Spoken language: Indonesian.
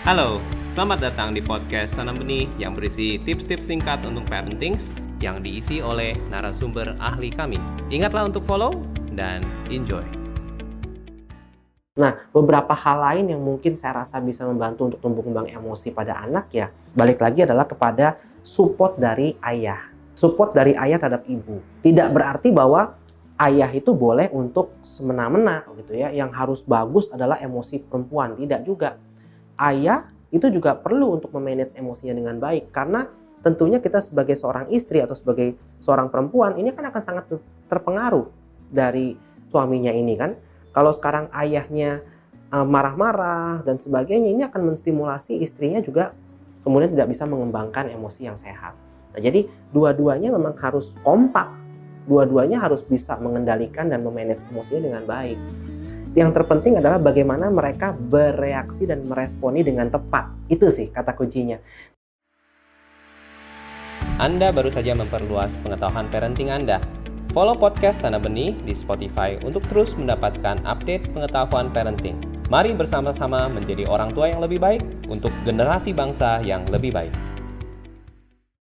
Halo, selamat datang di podcast Tanam Benih yang berisi tips-tips singkat untuk parenting yang diisi oleh narasumber ahli kami. Ingatlah untuk follow dan enjoy. Nah, beberapa hal lain yang mungkin saya rasa bisa membantu untuk tumbuh kembang emosi pada anak ya, balik lagi adalah kepada support dari ayah. Support dari ayah terhadap ibu. Tidak berarti bahwa ayah itu boleh untuk semena-mena gitu ya. Yang harus bagus adalah emosi perempuan, tidak juga ayah itu juga perlu untuk memanage emosinya dengan baik karena tentunya kita sebagai seorang istri atau sebagai seorang perempuan ini kan akan sangat terpengaruh dari suaminya ini kan. Kalau sekarang ayahnya eh, marah-marah dan sebagainya ini akan menstimulasi istrinya juga kemudian tidak bisa mengembangkan emosi yang sehat. Nah, jadi dua-duanya memang harus kompak. Dua-duanya harus bisa mengendalikan dan memanage emosinya dengan baik. Yang terpenting adalah bagaimana mereka bereaksi dan meresponi dengan tepat. Itu sih kata kuncinya. Anda baru saja memperluas pengetahuan parenting Anda. Follow podcast Tanah Benih di Spotify untuk terus mendapatkan update pengetahuan parenting. Mari bersama-sama menjadi orang tua yang lebih baik untuk generasi bangsa yang lebih baik.